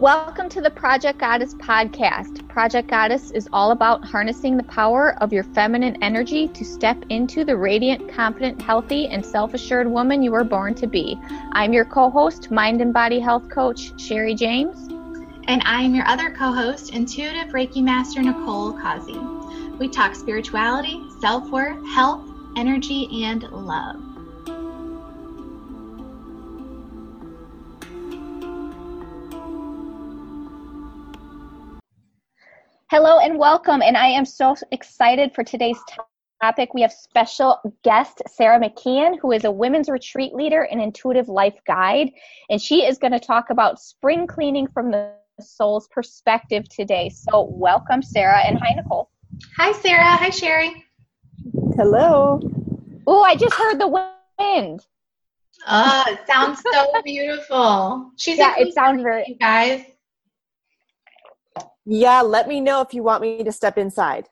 Welcome to the Project Goddess podcast. Project Goddess is all about harnessing the power of your feminine energy to step into the radiant, confident, healthy, and self assured woman you were born to be. I'm your co host, mind and body health coach, Cheri James. And I am your other co host, intuitive Reiki Master Nicole Causey. We talk spirituality, self worth, health, energy, and love. Hello and welcome. And I am so excited for today's topic. We have special guest Sarah McKeon, who is a women's retreat leader and intuitive life guide. And she is going to talk about spring cleaning from the soul's perspective today. So, welcome, Sarah. And hi, Nicole. Hi, Sarah. Hi, Cheri. Hello. Oh, I just heard the wind. Oh, it sounds so beautiful. She's yeah, it sounds very. You guys. Yeah, let me know if you want me to step inside.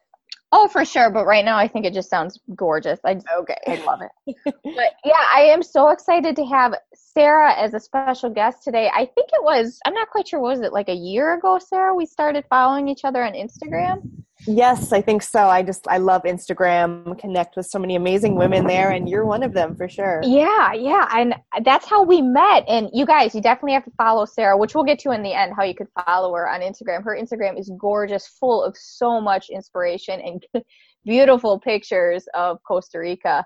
Oh, for sure. But right now, I think it just sounds gorgeous. I okay, I love it. but yeah, I am so excited to have Sarah as a special guest today. I think it was. I'm not quite sure. What was it like a year ago, Sarah? We started following each other on Instagram. Yes, I think so. I just I love Instagram, connect with so many amazing women there and you're one of them for sure. Yeah, yeah. And that's how we met. And you guys, you definitely have to follow Sarah, which we'll get to in the end how you could follow her on Instagram. Her Instagram is gorgeous, full of so much inspiration and beautiful pictures of Costa Rica.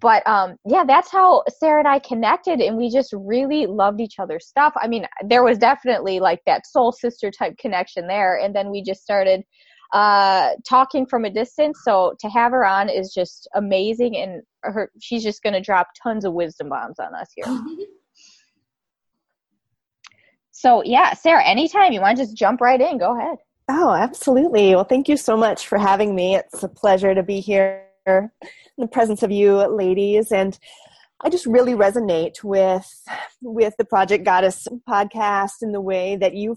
But um yeah, that's how Sarah and I connected and we just really loved each other's stuff. I mean, there was definitely like that soul sister type connection there and then we just started uh, talking from a distance. So to have her on is just amazing, and her she's just going to drop tons of wisdom bombs on us here. so yeah, Sarah, anytime you want to just jump right in, go ahead. Oh, absolutely. Well, thank you so much for having me. It's a pleasure to be here in the presence of you ladies and I just really resonate with with the Project Goddess podcast and the way that you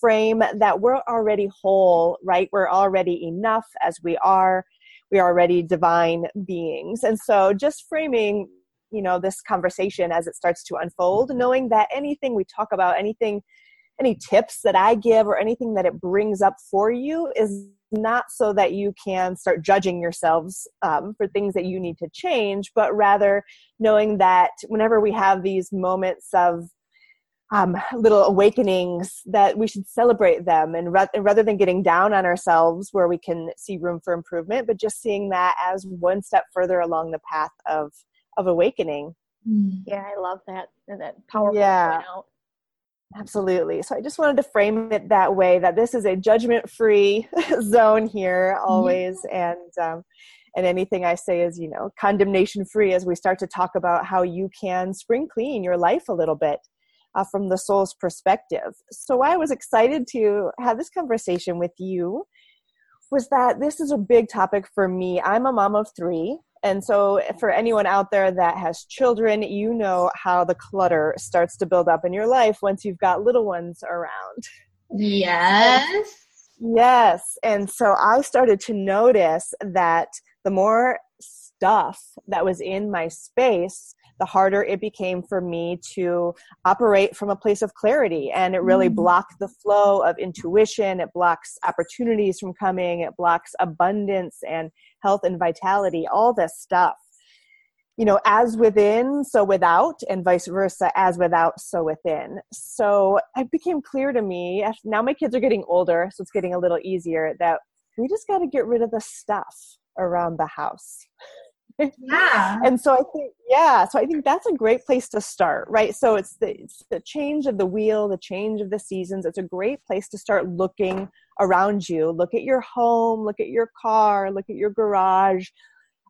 frame that we're already whole, right? We're already enough as we are. We are already divine beings. And so just framing, you know, this conversation as it starts to unfold, knowing that anything we talk about, anything, any tips that I give or anything that it brings up for you is not so that you can start judging yourselves um, for things that you need to change, but rather knowing that whenever we have these moments of um, little awakenings that we should celebrate them and ra- rather than getting down on ourselves where we can see room for improvement but just seeing that as one step further along the path of of awakening. Mm. yeah i love that and that powerful yeah. absolutely. So i just wanted to frame it that way that this is a judgment free zone here always yeah. and um, and anything i say is you know condemnation free as we start to talk about how you can spring clean your life a little bit uh, from the soul's perspective. So I was excited to have this conversation with you was that this is a big topic for me. I'm a mom of three. And so, for anyone out there that has children, you know how the clutter starts to build up in your life once you've got little ones around. Yes. yes. And so, I started to notice that the more stuff that was in my space, the harder it became for me to operate from a place of clarity. And it really mm. blocked the flow of intuition. It blocks opportunities from coming. It blocks abundance and health and vitality, all this stuff. You know, as within, so without, and vice versa, as without, so within. So it became clear to me, now my kids are getting older, so it's getting a little easier, that we just got to get rid of the stuff around the house yeah. And so i think yeah so i think that's a great place to start right? So it's the, it's the change of the wheel the change of the seasons. It's a great place to start looking around you. Look at your home look at your car look at your garage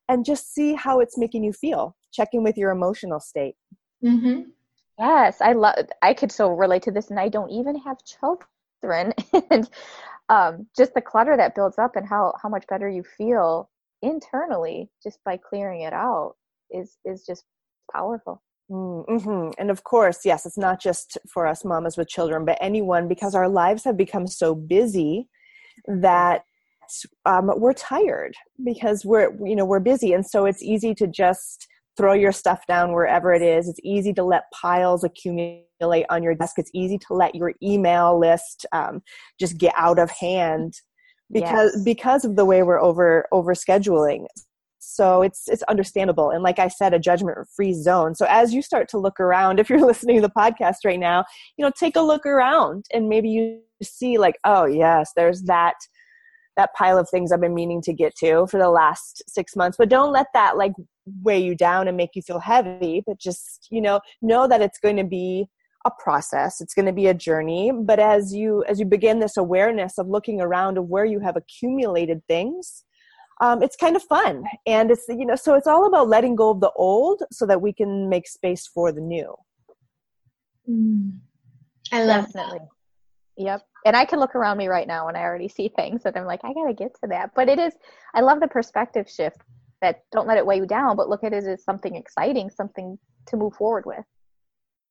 and just see how it's making you feel. Checking with your emotional state. Mm-hmm. yes i love i could so relate to this and i don't even have children. And um, just the clutter that builds up and how how much better you feel internally just by clearing it out is is just powerful mm-hmm. and of course yes it's not just for us mamas with children but anyone because our lives have become so busy that um, we're tired because we're you know we're busy and so it's easy to just throw your stuff down wherever it is. It's easy to let piles accumulate on your desk. It's easy to let your email list um, just get out of hand because yes. because of the way we're over over scheduling so it's it's understandable. And like i said a judgment free zone. So as you start to look around if you're listening to the podcast right now you know take a look around and maybe you see like oh yes there's that that pile of things i've been meaning to get to for the last six months. But don't let that like weigh you down and make you feel heavy but just you know know that it's going to be a process. It's going to be a journey. But as you as you begin this awareness of looking around of where you have accumulated things um, it's kind of fun. And it's you know so it's all about letting go of the old so that we can make space for the new. Mm. i love definitely. That. yep. And i can look around me right now and i already see things that i'm like i gotta get to that. But it is i love the perspective shift that don't let it weigh you down but look at it as something exciting something to move forward with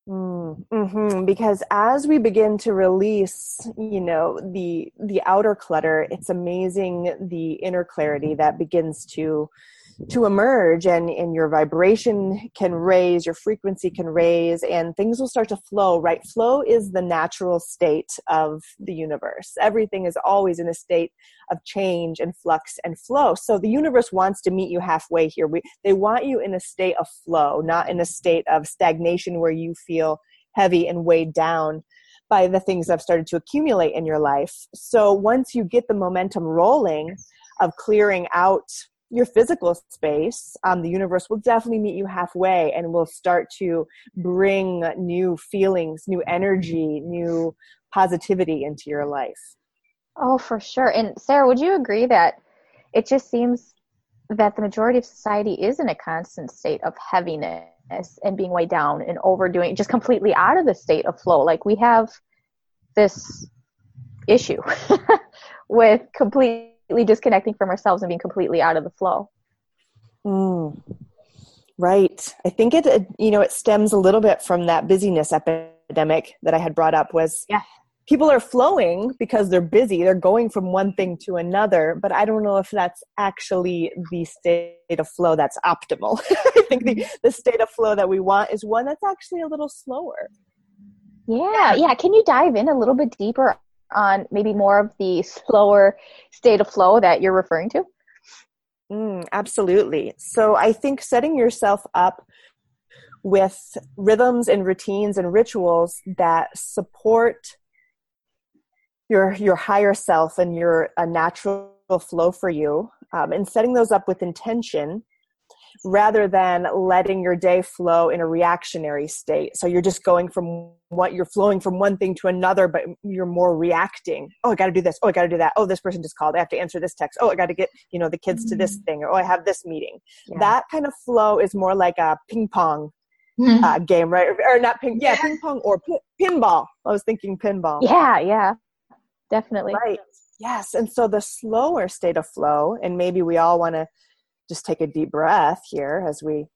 Mm, hmm Because as we begin to release, you know, the the outer clutter, it's amazing the inner clarity that begins to to emerge and, and your vibration can raise, your frequency can raise, and things will start to flow, right? Flow is the natural state of the universe. Everything is always in a state of change and flux and flow. So the universe wants to meet you halfway here. We, they want you in a state of flow, not in a state of stagnation where you feel heavy and weighed down by the things that have started to accumulate in your life. So once you get the momentum rolling of clearing out your physical space, um, the universe will definitely meet you halfway and will start to bring new feelings, new energy, new positivity into your life. Oh, for sure. And Sarah, would you agree that it just seems that the majority of society is in a constant state of heaviness and being weighed down and overdoing, just completely out of the state of flow? Like we have this issue with complete disconnecting from ourselves and being completely out of the flow. Mm, right. I think it, you know, it stems a little bit from that busyness epidemic that I had brought up was yeah. people are flowing because they're busy. They're going from one thing to another, but I don't know if that's actually the state of flow that's optimal. I think the, the state of flow that we want is one that's actually a little slower. Yeah, yeah. Can you dive in a little bit deeper on maybe more of the slower state of flow that you're referring to? Mm, absolutely. So I think setting yourself up with rhythms and routines and rituals that support your your higher self and your a natural flow for you um, and setting those up with intention rather than letting your day flow in a reactionary state. So you're just going from what you're flowing from one thing to another, but you're more reacting. Oh, I got to do this. Oh, I got to do that. Oh, this person just called. I have to answer this text. Oh, I got to get, you know, the kids to this mm-hmm. thing or oh, I have this meeting. Yeah. That kind of flow is more like a ping pong mm-hmm. uh, game, right? Or, or not ping, yeah, yeah, ping pong or p- pinball. I was thinking pinball. Yeah, yeah, definitely. Right. Yes. And so the slower state of flow, and maybe we all want to just take a deep breath here as we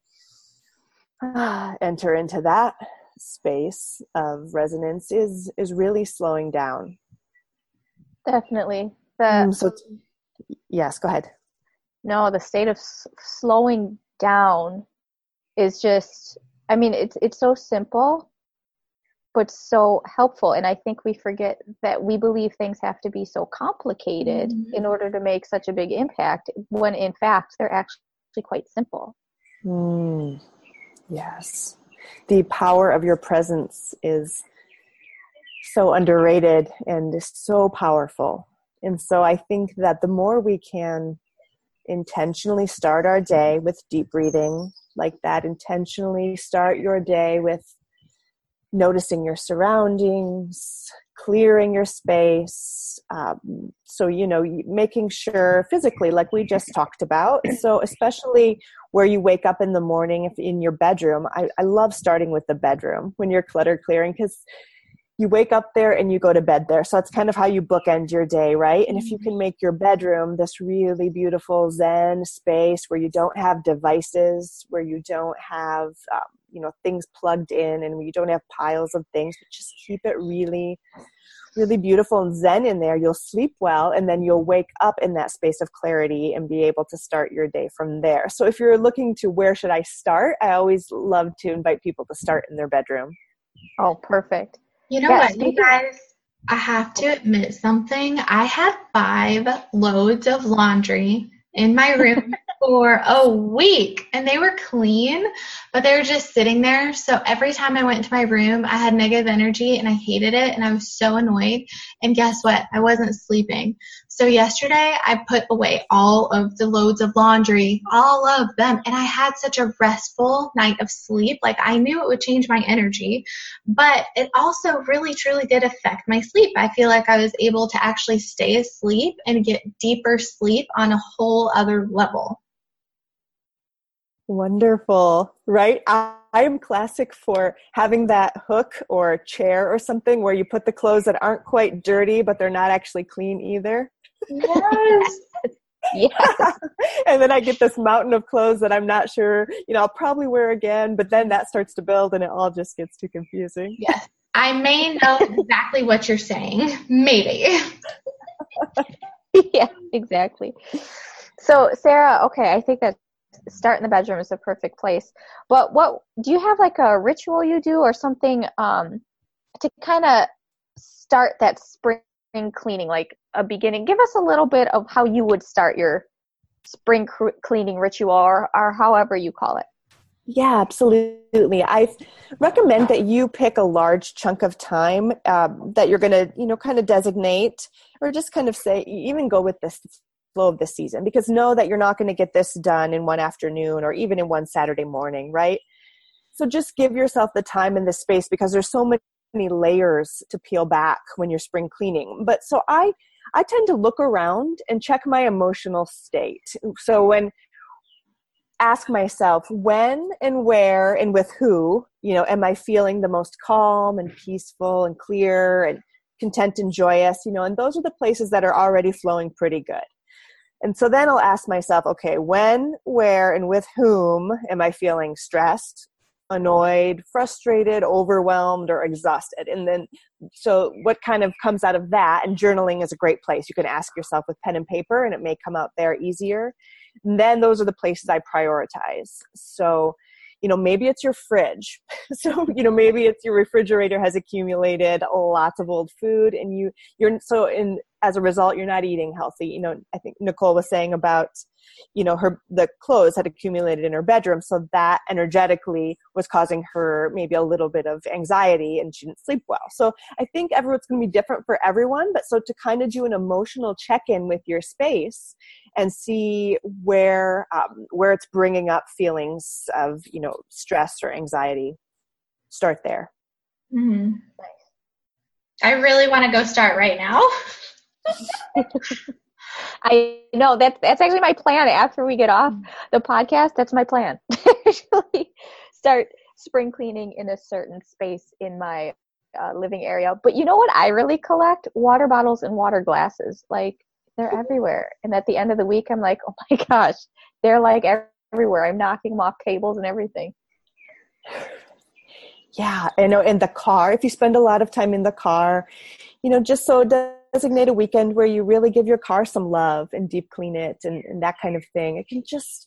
uh, enter into that space of resonance is is really slowing down. Definitely. The mm, so yes go ahead. No the state of s- slowing down is just i mean it's it's so simple but so helpful. And I think we forget that we believe things have to be so complicated mm-hmm. in order to make such a big impact, when in fact they're actually quite simple. Mm. Yes. The power of your presence is so underrated and is so powerful. And so I think that the more we can intentionally start our day with deep breathing, like that, intentionally start your day with noticing your surroundings, clearing your space. Um, so, you know, making sure physically, like we just talked about. So, especially where you wake up in the morning, if in your bedroom, I, I love starting with the bedroom when you're clutter clearing because you wake up there and you go to bed there. So that's kind of how you bookend your day, right? And if you can make your bedroom this really beautiful Zen space where you don't have devices, where you don't have, um, you know, things plugged in and you don't have piles of things, but just keep it really really beautiful and zen in there, you'll sleep well and then you'll wake up in that space of clarity and be able to start your day from there. So if you're looking to where should I start, I always love to invite people to start in their bedroom. Oh, perfect. You know what, you guys? I have to admit something. I had five loads of laundry in my room for a week and they were clean, but they were just sitting there. So every time I went to my room, I had negative energy and I hated it and I was so annoyed. And guess what? I wasn't sleeping. So yesterday I put away all of the loads of laundry, all of them, and I had such a restful night of sleep. Like I knew it would change my energy, but it also really truly did affect my sleep. I feel like I was able to actually stay asleep and get deeper sleep on a whole other level. Wonderful, right? I, I am classic for having that hook or chair or something where you put the clothes that aren't quite dirty, but they're not actually clean either. Yes. Yeah. and then I get this mountain of clothes that I'm not sure, you know, I'll probably wear again, but then that starts to build and it all just gets too confusing. Yes. I may know exactly what you're saying. Maybe. yeah, exactly. So, Sarah, okay, I think that start in the bedroom is the perfect place. But what do you have like a ritual you do or something um, to kind of start that spring cleaning, like a beginning? Give us a little bit of how you would start your spring cleaning ritual or, or however you call it. Yeah, absolutely. I recommend that you pick a large chunk of time um, that you're going to, you know, kind of designate or just kind of say, even go with this flow of the season because know that you're not going to get this done in one afternoon or even in one Saturday morning, right? So just give yourself the time and the space because there's so many layers to peel back when you're spring cleaning. But so I I tend to look around and check my emotional state. So when ask myself when and where and with who, you know, am I feeling the most calm and peaceful and clear and content and joyous, you know, and those are the places that are already flowing pretty good. And so then I'll ask myself, okay, when, where, and with whom am I feeling stressed, annoyed, frustrated, overwhelmed, or exhausted? And then, so what kind of comes out of that? And journaling is a great place. You can ask yourself with pen and paper, and it may come out there easier. And then those are the places I prioritize. So, you know, maybe it's your fridge. so, you know, maybe it's your refrigerator has accumulated lots of old food and you, you're, so in, as a result you're not eating healthy. You know i think nicole was saying about you know her the clothes had accumulated in her bedroom so that energetically was causing her maybe a little bit of anxiety and she didn't sleep well. So i think everyone's going to be different for everyone but so to kind of do an emotional check-in with your space and see where um, where it's bringing up feelings of you know stress or anxiety start there. Mm-hmm. i really want to go start right now I know that's that's actually my plan. After we get off the podcast, that's my plan. actually, start spring cleaning in a certain space in my uh, living area. But you know what? I really collect water bottles and water glasses. Like they're everywhere. And at the end of the week, I'm like, oh my gosh, they're like everywhere. I'm knocking them off cables and everything. Yeah, I know. In the car, if you spend a lot of time in the car, you know, just so it designate a weekend where you really give your car some love and deep clean it and, and that kind of thing. It can just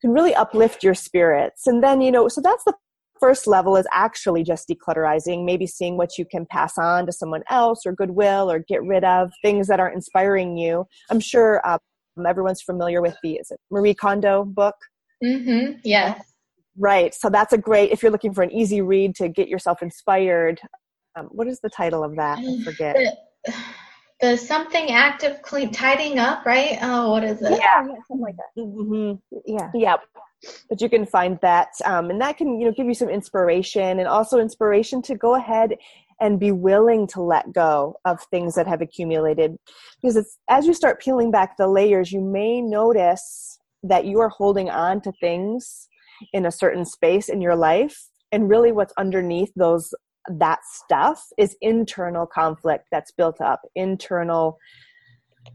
can really uplift your spirits. And then, you know, so that's the first level is actually just declutterizing, maybe seeing what you can pass on to someone else or goodwill or get rid of things that aren't inspiring you. I'm sure um, everyone's familiar with the is it Marie Kondo book. Mm-hmm. Yes. Right. So that's a great if you're looking for an easy read to get yourself inspired. Um, what is the title of that? I forget the something active clean tidying up, right? Oh, what is it? Yeah, something like that. Mm-hmm. Yeah. Yeah. But you can find that, um, and that can you know give you some inspiration, and also inspiration to go ahead and be willing to let go of things that have accumulated, because it's as you start peeling back the layers, you may notice that you are holding on to things in a certain space in your life, and really what's underneath those that stuff is internal conflict that's built up internal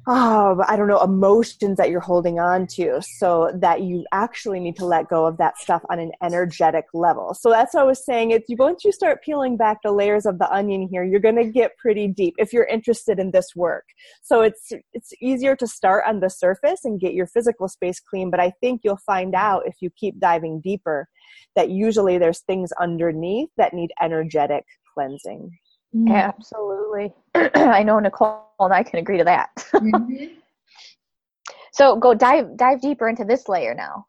oh, I don't know, emotions that you're holding on to so that you actually need to let go of that stuff on an energetic level. So that's what I was saying. It's you once you start peeling back the layers of the onion here, you're going to get pretty deep if you're interested in this work. So it's it's easier to start on the surface and get your physical space clean, but I think you'll find out if you keep diving deeper that usually there's things underneath that need energetic cleansing. Mm-hmm. Absolutely. I know Nicole and I can agree to that. mm-hmm. So go dive dive deeper into this layer now.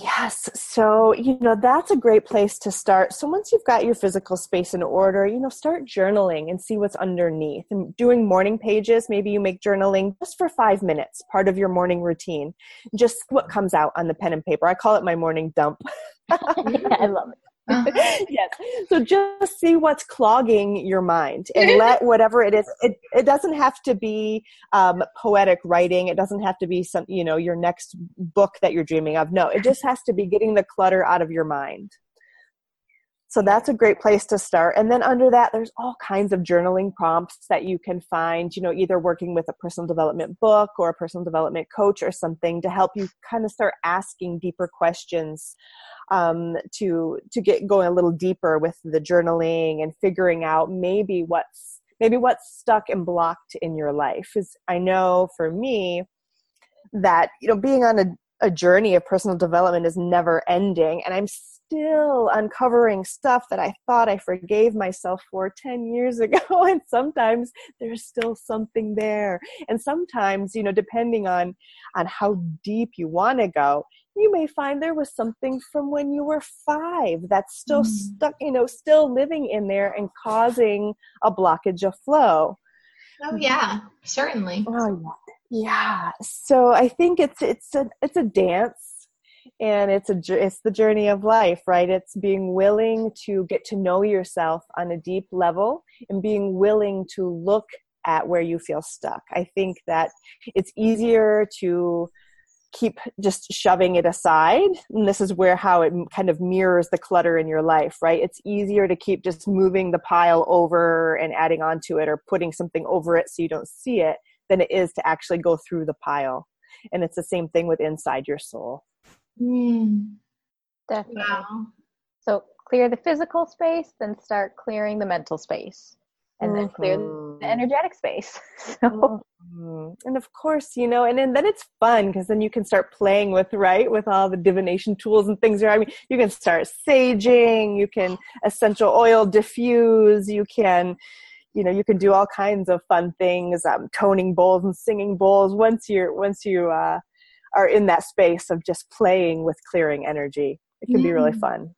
Yes. So, you know, that's a great place to start. So, once you've got your physical space in order, you know, start journaling and see what's underneath. And doing morning pages, maybe you make journaling just for five minutes, part of your morning routine. Just what comes out on the pen and paper. I call it my morning dump. I love it. Uh-huh. yes. So just see what's clogging your mind and let whatever it is, it, it doesn't have to be um, poetic writing. It doesn't have to be some, you know, your next book that you're dreaming of. No, it just has to be getting the clutter out of your mind. So that's a great place to start. And then under that, there's all kinds of journaling prompts that you can find, you know, either working with a personal development book or a personal development coach or something to help you kind of start asking deeper questions um, to to get going a little deeper with the journaling and figuring out maybe what's maybe what's stuck and blocked in your life. Is I know for me that you know being on a a journey of personal development is never ending and i'm still uncovering stuff that i thought i forgave myself for 10 years ago and sometimes there's still something there. And sometimes you know depending on on how deep you want to go you may find there was something from when you were 5 that's still mm. stuck you know still living in there and causing a blockage of flow. Oh yeah. Certainly. Oh yeah. Yeah. So i think it's it's a it's a dance and it's a it's the journey of life right it's being willing to get to know yourself on a deep level and being willing to look at where you feel stuck i think that it's easier to keep just shoving it aside and this is where how it kind of mirrors the clutter in your life right it's easier to keep just moving the pile over and adding onto it or putting something over it so you don't see it than it is to actually go through the pile. And it's the same thing with inside your soul. Mm. Definitely. Wow. So clear the physical space, then start clearing the mental space. And mm-hmm. then clear the mm-hmm. energetic space. so mm-hmm. and of course, you know, and, and then it's fun because then you can start playing with right with all the divination tools and things. I mean, you can start saging, you can essential oil diffuse, you can you know you can do all kinds of fun things um, toning bowls and singing bowls once you're once you uh, are in that space of just playing with clearing energy. It can mm. be really mm. fun.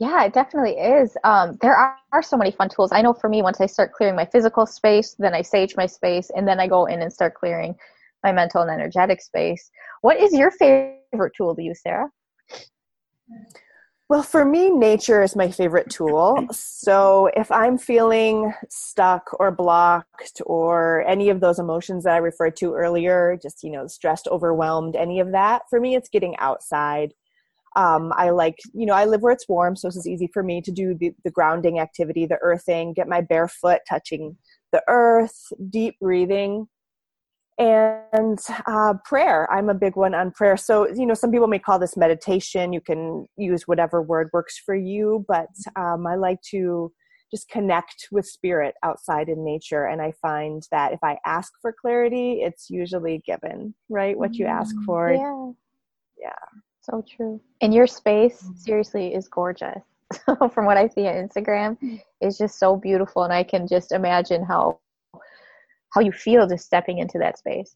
Yeah it definitely is. Um, there are, are so many fun tools. I know for me once i start clearing my physical space then i sage my space and then i go in and start clearing my mental and energetic space. What is your favorite tool to use sarah well, for me, nature is my favorite tool. So if I'm feeling stuck or blocked or any of those emotions that I referred to earlier, just, you know, stressed, overwhelmed, any of that, for me, it's getting outside. Um, I like, you know, I live where it's warm, so is easy for me to do the, the grounding activity, the earthing, get my bare foot touching the earth, deep breathing and uh, prayer. I'm a big one on prayer. So you know some people may call this meditation. You can use whatever word works for you but um, i like to just connect with spirit outside in nature. And i find that if i ask for clarity it's usually given right? What you ask mm, for. yeah. Yeah. So true. And your space mm. seriously is gorgeous. From what i see on instagram mm. is just so beautiful. And i can just imagine how how you feel just stepping into that space.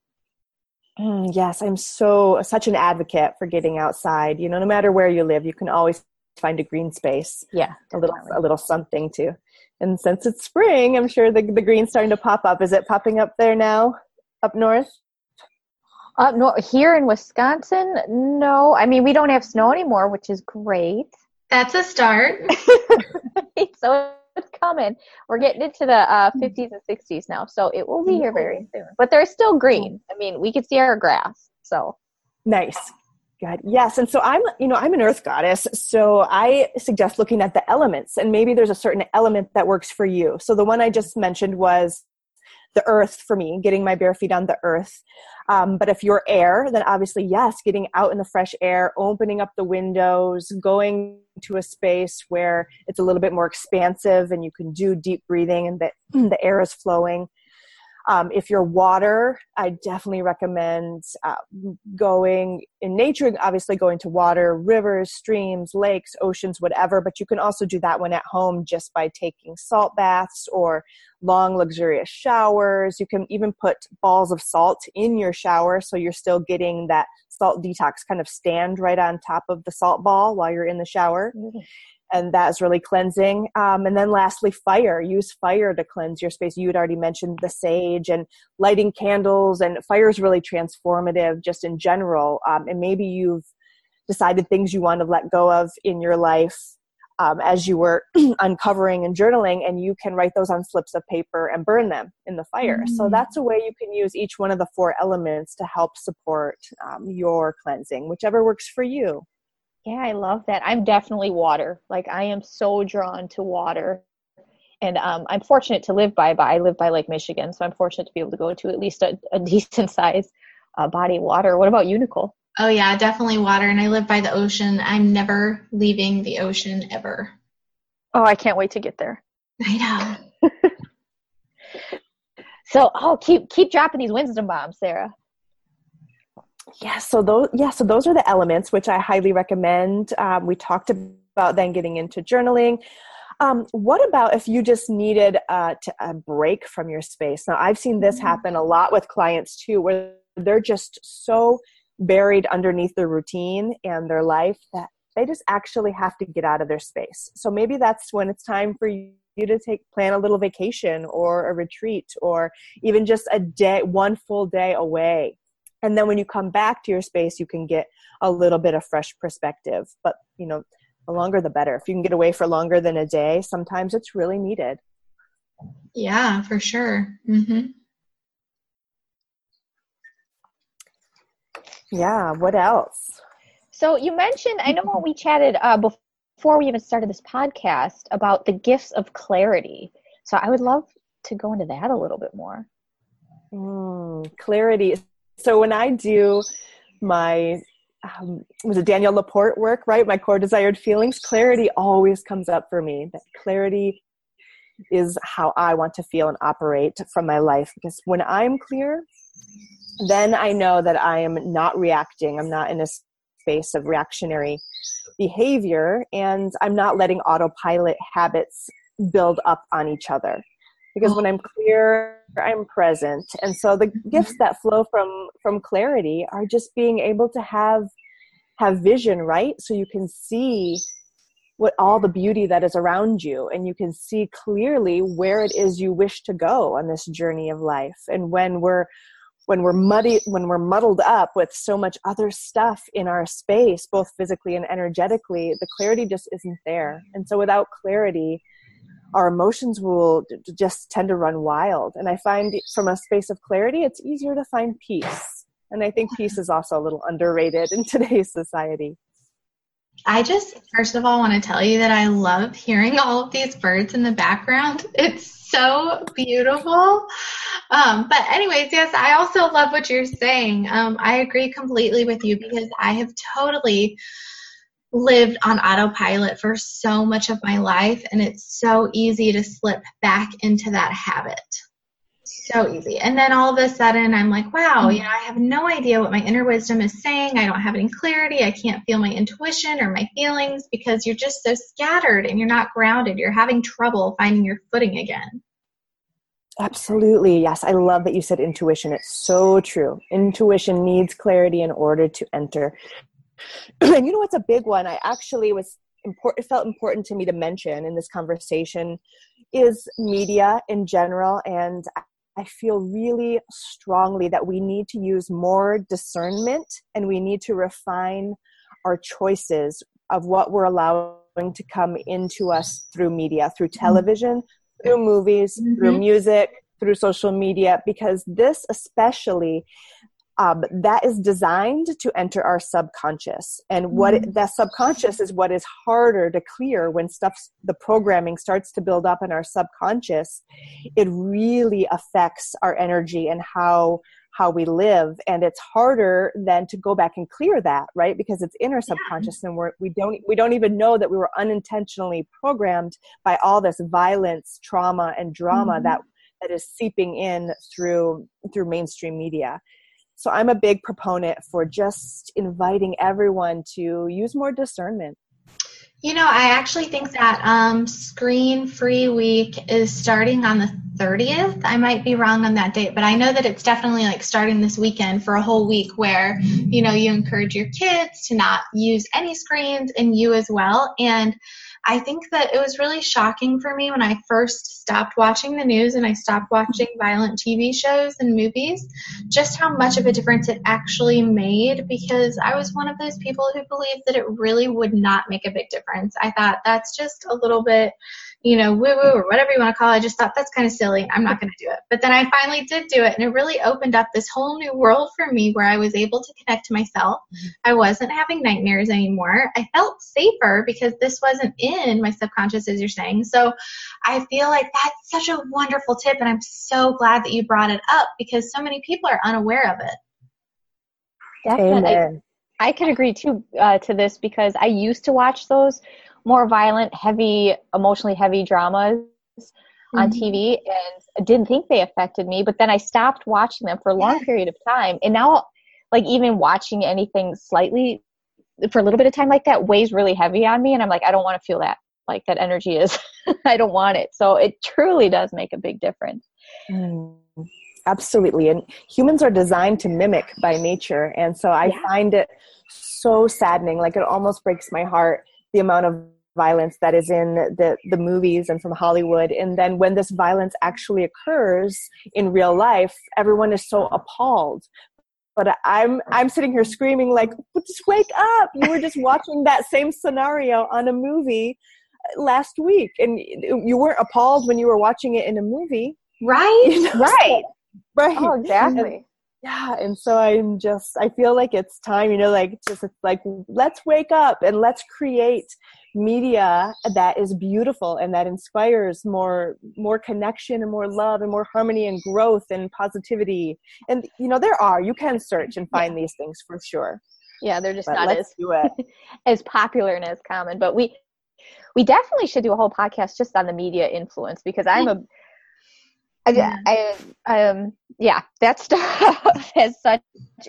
Mm, yes, I'm so such an advocate for getting outside. You know, no matter where you live, you can always find a green space. Yeah, a little a little something too. And since it's spring, I'm sure the the green's starting to pop up. Is it popping up there now, up north? Up north here in Wisconsin, no. I mean, we don't have snow anymore, which is great. That's a start. so it's coming. We're getting into the uh, 50s hmm. and 60s now, so it will be here very soon. But there's still green. I mean, we can see our grass. So nice. Good. Yes. And so I'm, you know, I'm an earth goddess. So I suggest looking at the elements and maybe there's a certain element that works for you. So the one I just mentioned was the earth for me, getting my bare feet on the earth. Um, but if you're air, then obviously, yes, getting out in the fresh air, opening up the windows, going to a space where it's a little bit more expansive and you can do deep breathing and the, the air is flowing. Um, if you're water, I definitely recommend uh, going in nature, obviously going to water, rivers, streams, lakes, oceans, whatever, but you can also do that when at home just by taking salt baths or long, luxurious showers. You can even put balls of salt in your shower so you're still getting that salt detox kind of stand right on top of the salt ball while you're in the shower. Mm-hmm and that is really cleansing. Um, and then lastly, fire. Use fire to cleanse your space. You had already mentioned the sage and lighting candles, and fire is really transformative just in general. Um, and maybe you've decided things you want to let go of in your life um, as you were uncovering and journaling, and you can write those on slips of paper and burn them in the fire. Mm-hmm. So mm. that's a way you can use each one of the four elements to help support um, your cleansing, whichever works for you. Yeah, I love that. I'm definitely water. Like I am so drawn to water. And um, I'm fortunate to live by, but I live by Lake Michigan, so I'm fortunate to be able to go to at least a, a decent size uh, body of water. What about you, Nicole? Oh yeah, definitely water. And I live by the ocean. I'm never leaving the ocean ever. Oh, I can't wait to get there. I know. so, oh, keep keep dropping these wisdom bombs, Sarah yeah so those yeah so those are the elements which i highly recommend. Um, we talked about then getting into journaling. Um, what about if you just needed uh, to, a break from your space? Now i've seen this mm-hmm. happen a lot with clients too where they're just so buried underneath their routine and their life that they just actually have to get out of their space. So maybe that's when it's time for you to take plan a little vacation or a retreat or even just a day one full day away and then when you come back to your space you can get a little bit of fresh perspective. But you know the longer the better. If you can get away for longer than a day sometimes it's really needed. Yeah for sure. Mm-hmm. yeah what else? So you mentioned i know when we chatted uh, before we even started this podcast about the gifts of clarity. So i would love to go into that a little bit more. Mm, clarity so when I do my um, was it Danielle LaPorte work, right? My core desired feelings. Clarity always comes up for me. That clarity is how I want to feel and operate from my life. Because when I'm clear, then I know that I am not reacting. I'm not in a space of reactionary behavior, and I'm not letting autopilot habits build up on each other because oh. when i'm clear i'm present. And so the mm-hmm. gifts that flow from from clarity are just being able to have have vision right? So you can see what all the beauty that is around you and you can see clearly where it is you wish to go on this journey of life. And when we're when we're muddy when we're muddled up with so much other stuff in our space both physically and energetically the clarity just isn't there. And so without clarity our emotions will just tend to run wild. And I find from a space of clarity, it's easier to find peace. And I think peace is also a little underrated in today's society. I just, first of all, want to tell you that I love hearing all of these birds in the background. It's so beautiful. Um, but, anyways, yes, I also love what you're saying. Um, I agree completely with you because I have totally lived on autopilot for so much of my life and it's so easy to slip back into that habit so easy and then all of a sudden i'm like wow you know i have no idea what my inner wisdom is saying i don't have any clarity i can't feel my intuition or my feelings because you're just so scattered and you're not grounded you're having trouble finding your footing again Absolutely. Yes. I love that you said intuition. It's so true. Intuition needs clarity in order to enter and you know what's a big one? I actually was important. It felt important to me to mention in this conversation is media in general, and I feel really strongly that we need to use more discernment and we need to refine our choices of what we're allowing to come into us through media, through mm-hmm. television, through movies, mm-hmm. through music, through social media, because this especially um, that is designed to enter our subconscious and what mm-hmm. it, that subconscious is what is harder to clear when stuff the programming starts to build up in our subconscious it really affects our energy and how how we live and it's harder than to go back and clear that right because it's in our subconscious yeah. and we're, we don't we don't even know that we were unintentionally programmed by all this violence trauma and drama mm-hmm. that that is seeping in through through mainstream media so I'm a big proponent for just inviting everyone to use more discernment. You know, I actually think that um, Screen Free Week is starting on the 30th. I might be wrong on that date, but I know that it's definitely like starting this weekend for a whole week where, you know, you encourage your kids to not use any screens and you as well. And I think that it was really shocking for me when I first stopped watching the news and I stopped watching violent TV shows and movies, just how much of a difference it actually made because I was one of those people who believed that it really would not make a big difference. I thought that's just a little bit you know, woo woo or whatever you want to call it. I just thought that's kind of silly. I'm not going to do it. But then I finally did do it, and it really opened up this whole new world for me where I was able to connect to myself. Mm-hmm. I wasn't having nightmares anymore. I felt safer because this wasn't in my subconscious, as you're saying. So I feel like that's such a wonderful tip, and I'm so glad that you brought it up because so many people are unaware of it. Definitely. Amen. I, I could agree too uh, to this because I used to watch those more violent, heavy, emotionally heavy dramas mm-hmm. on TV and didn't think they affected me. But then I stopped watching them for a long yeah. period of time. And now, like, even watching anything slightly for a little bit of time like that weighs really heavy on me. And I'm like, I don't want to feel that. Like, that energy is, I don't want it. So it truly does make a big difference. Mm absolutely and humans are designed to mimic by nature and so i yeah. find it so saddening like it almost breaks my heart the amount of violence that is in the, the movies and from Hollywood. And then when this violence actually occurs in real life, everyone is so appalled. But I'm I'm sitting here screaming like, just wake up! You were just watching that same scenario on a movie uh, last week, and you weren't appalled when you were watching it in a movie, right? You know? Right. right. Oh, exactly yeah and so i'm just i feel like it's time you know like just like let's wake up and let's create media that is beautiful and that inspires more more connection and more love and more harmony and growth and positivity and you know there are you can search and find yeah. these things for sure yeah they're just but not as as popular and as common but we we definitely should do a whole podcast just on the media influence because i'm a I, I, I, um, yeah, that stuff has such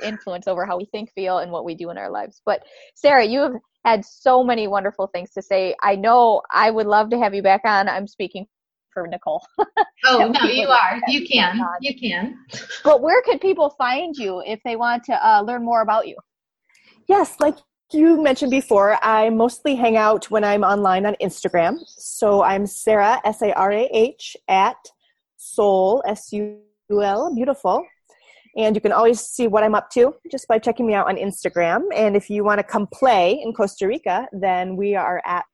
influence over how we think, feel, and what we do in our lives. But Sarah, you have had so many wonderful things to say. I know I would love to have you back on. I'm speaking for Nicole. oh no, you are. You can. You can. But where could people find you if they want to uh, learn more about you? Yes, like you mentioned before, I mostly hang out when I'm online on Instagram. So I'm Sarah S A R A H at Soul, S U L, beautiful. And you can always see what I'm up to just by checking me out on Instagram. And if you want to come play in Costa Rica, then we are at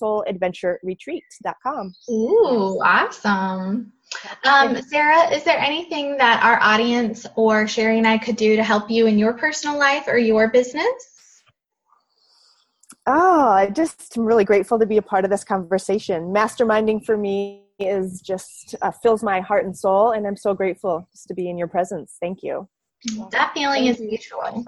souladventureretreat.com. Ooh, awesome. Um, Sarah, is there anything that our audience or Cheri and I could do to help you in your personal life or your business? Oh, I just am really grateful to be a part of this conversation. Masterminding for me is just uh, fills my heart and soul and i'm so grateful just to be in your presence. Thank you. That feeling thank is mutual